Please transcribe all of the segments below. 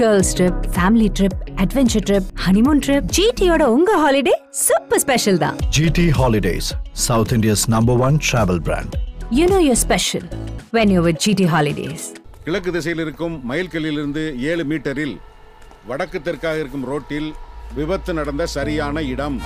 Girls trip family trip adventure trip honeymoon trip ஜிடியோட உங்க holiday super special தான். GT Holidays, South India's number one travel brand. You know your special when you with GT Holidays கிழக்கு திசையில் இருக்கும் மைல்கல்லிலிருந்து ஏழு மீட்டரில் வடக்கு தெற்காக இருக்கும் ரோட்டில் விபத்து நடந்த சரியான இடம்.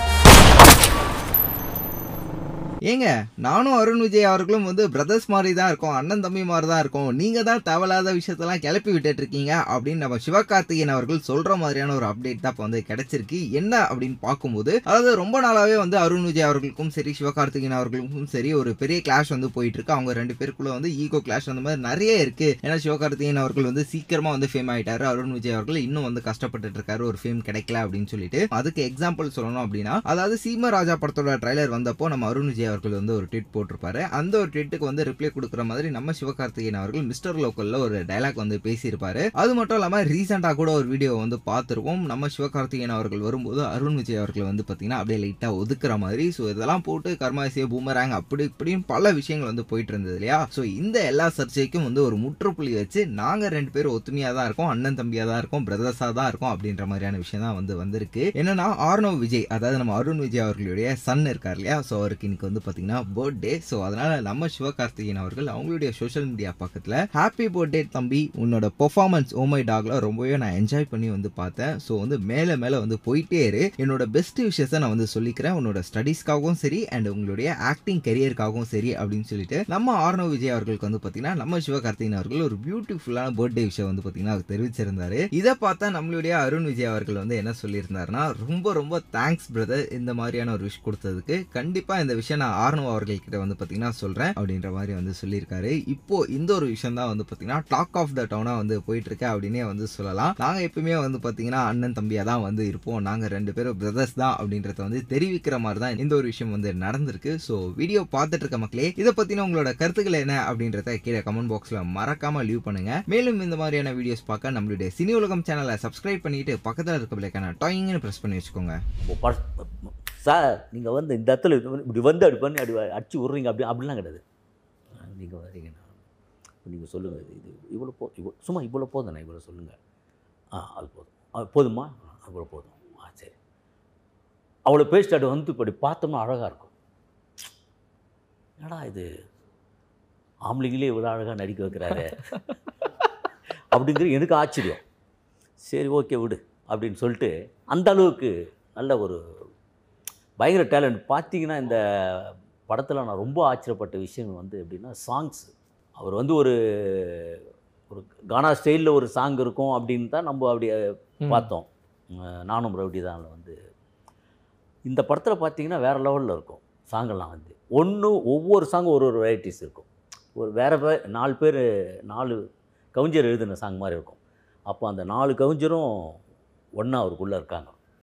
ஏங்க நானும் அருண் விஜய் அவர்களும் வந்து பிரதர்ஸ் மாதிரி தான் இருக்கும் அண்ணன் தம்பி மாதிரி தான் இருக்கும். நீங்க தான் தேவையில்லாத விஷயத்தெல்லாம் கிளப்பி விட்டுட்டு இருக்கீங்க அப்படின்னு நம்ம சிவகார்த்திகேயன் அவர்கள் சொல்ற மாதிரியான ஒரு அப்டேட் தான் இப்போ வந்து கிடைச்சிருக்கு. என்ன அப்படின்னு பார்க்கும்போது அதாவது ரொம்ப நாளாவே வந்து அருண் விஜய் அவர்களுக்கும் சரி சிவகார்த்திகேயன் அவர்களுக்கும் சரி ஒரு பெரிய கிளாஷ் வந்து போயிட்டு இருக்கு. அவங்க ரெண்டு பேருக்குள்ள வந்து ஈகோ கிளாஷ் அந்த மாதிரி நிறைய இருக்கு. ஏன்னா சிவகார்த்திகேயன் அவர்கள் வந்து சீக்கிரமா வந்து ஃபேம் ஆயிட்டாரு. அருண் விஜய் அவர்கள் இன்னும் வந்து கஷ்டப்பட்டு இருக்காரு ஒரு ஃபேம் கிடைக்கல அப்படின்னு சொல்லிட்டு. அதுக்கு எக்ஸாம்பிள் சொல்லணும் அப்படின்னா அதாவது சீம ராஜா படத்தோட ட்ரைலர் வந்தப்போ நம்ம அருண் விஜய் அவர்கள் வந்து ஒரு ட்வீட் போட்டிருப்பாரு. அந்த ஒரு ட்வீட்டுக்கு வந்து ரிப்ளை கொடுக்குற மாதிரி நம்ம சிவகார்த்திகேயன் அவர்கள் மிஸ்டர் லோக்கல்ல ஒரு டைலாக் வந்து பேசியிருப்பாரு. அது மட்டும் இல்லாமல் ரீசெண்டாக கூட ஒரு வீடியோ வந்து பார்த்துருவோம் நம்ம சிவகார்த்திகேயன் அவர்கள் வரும்போது அருண் விஜய் அவர்கள் வந்து பார்த்தீங்கன்னா அப்படியே லைட்டாக ஒதுக்குற மாதிரி. ஸோ இதெல்லாம் போட்டு கர்மாசிய பூமராங் அப்படி இப்படின்னு பல விஷயங்கள் வந்து போயிட்டு இருந்தது இல்லையா? ஸோ இந்த எல்லா சர்ச்சைக்கும் வந்து ஒரு முற்றுப்புள்ளி வச்சு நாங்கள் ரெண்டு பேரும் ஒத்துமையாக தான் இருக்கோம். அண்ணன் தம்பியாக தான் இருக்கோம். பிரதர்ஸாக தான் இருக்கோம் அப்படின்ற மாதிரியான விஷயம் தான் வந்து வந்திருக்கு. என்னன்னா ஆர்னவ் விஜய் அதாவது நம்ம அருண் விஜய் அவர்களுடைய சன் இருக்கார் இல்லையா? ஸோ அவருக்கு இன்னைக்கு வந்து பாத்தீங்கன்னா பர்த்டே ஸோ அதனால் நம்ம சிவகார்த்திகேயன் அவர்கள் அவங்களுடைய சோஷியல் மீடியா பக்கத்தில் ஹாப்பி பர்த்டே தம்பி. உன்னோட பெர்ஃபார்மன்ஸ் ஓமை டாக்ல ரொம்பவே நான் என்ஜாய் பண்ணி வந்து பார்த்தேன். ஸோ வந்து மேலே மேலே வந்து போயிட்டே இரு. என்னோட பெஸ்ட் விஷயத்தை நான் வந்து சொல்லிக்கிறேன். உன்னோட ஸ்டடீஸ்க்காகவும் சரி அண்ட் உங்களுடைய ஆக்டிங் கரியருக்காகவும் சரி அப்படின்னு சொல்லிட்டு நம்ம ஆர்னவ் விஜய் அவர்களுக்கு வந்து பார்த்தீங்கன்னா நம்ம சிவகார்த்திகேயன் அவர்கள் ஒரு பியூட்டிஃபுல்லான பர்த்டே விஷயம் வந்து பார்த்தீங்கன்னா அவர் தெரிவிச்சிருந்தாரு. இதை பார்த்தா நம்மளுடைய அருண் விஜய் அவர்கள் வந்து என்ன சொல்லியிருந்தாருன்னா ரொம்ப ரொம்ப தேங்க்ஸ் பிரதர் இந்த மாதிரியான ஒரு விஷ் கொடுத்ததுக்கு கண்டிப்பாக இந்த விஷயம் நான் ஆர்னவ் அவர்கள்கிட்ட வந்து பார்த்தீங்கன்னா சொல்கிறேன் அப்படின்ற மாதிரி வந்து சொல்லியிருக்காரு. இப்போ இந்த ஒரு விஷயம் தான் வந்து பார்த்தீங்கன்னா டாக் ஆஃப் த டவுனாக வந்து போயிட்டு இருக்கு அப்படின்னே வந்து சொல்லலாம். நாங்கள் எப்பவுமே வந்து பார்த்தீங்கன்னா அண்ணன் தம்பியாக தான் வந்து இருப்போம். நாங்கள் ரெண்டு பேரும் பிரதர்ஸ் தான் அப்படின்றத வந்து தெரிவிக்கிற மாதிரி தான் இந்த ஒரு விஷயம் வந்து நடந்திருக்கு. ஸோ வீடியோ பார்த்துட்டு இருக்க மக்களே இதை பற்றின உங்களோட கருத்துக்கள் என்ன அப்படின்றத கீழே கமெண்ட் பாக்ஸில் மறக்காம லீவ் பண்ணுங்க. மேலும் இந்த மாதிரியான வீடியோஸ் பார்க்க நம்மளுடைய சினி உலகம் சேனலை சப்ஸ்கிரைப் பண்ணிட்டு பக்கத்தில் இருக்க பிள்ளைக்கான டாயிங்னு ப்ரெஸ் பண்ணி வச்சுக்கோங்க. சார் நீங்கள் வந்து இந்த இடத்துல இது இப்படி வந்து அப்படி பண்ணி அப்படி அடிச்சு விட்றீங்க அப்படி அப்படிலாம் கிடையாது. நீங்கள் வரீங்கண்ணா நீங்கள் சொல்லுங்கள் இது இது இவ்வளோ போ இவ்வளோ சும்மா இவ்வளோ போதும்ண்ணா இவ்வளோ சொல்லுங்கள் ஆ அது போதும். ஆ, போதுமா? அவ்வளோ போதும். ஆ சரி. அவ்வளோ பேசிட்டு அப்படி வந்து இப்படி பார்த்தோம்னா அழகாக இருக்கும். என்னடா இது? ஆம்பளைங்களே இவ்வளோ அழகாக நடிக்க வைக்கிறாரு. அப்படிங்கிறது எனக்கு ஆச்சரியம். சரி ஓகே விடு அப்படின்னு சொல்லிட்டு அந்த அளவுக்கு நல்ல ஒரு பயங்கர டேலண்ட் பார்த்தீங்கன்னா இந்த படத்தில் நான் ரொம்ப ஆச்சரியப்பட்ட விஷயம் வந்து எப்படின்னா சாங்ஸ் அவர் வந்து ஒரு ஒரு கானா ஸ்டைலில் ஒரு சாங் இருக்கும் அப்படின்னு தான் நம்ம அப்படி பார்த்தோம். நானும் ரவுடி தான் வந்து. இந்த படத்தில் பார்த்தீங்கன்னா வேறு லெவலில் இருக்கும் சாங்கெல்லாம் வந்து. ஒன்று ஒவ்வொரு சாங்கும் ஒரு ஒரு வெரைட்டிஸ் இருக்கும். ஒரு வேறு வே நாலு பேர் நாலு கவிஞர் எழுதின சாங் மாதிரி இருக்கும். அப்போ அந்த நாலு கவிஞரும் ஒன்றா அவருக்குள்ளே இருக்காங்க.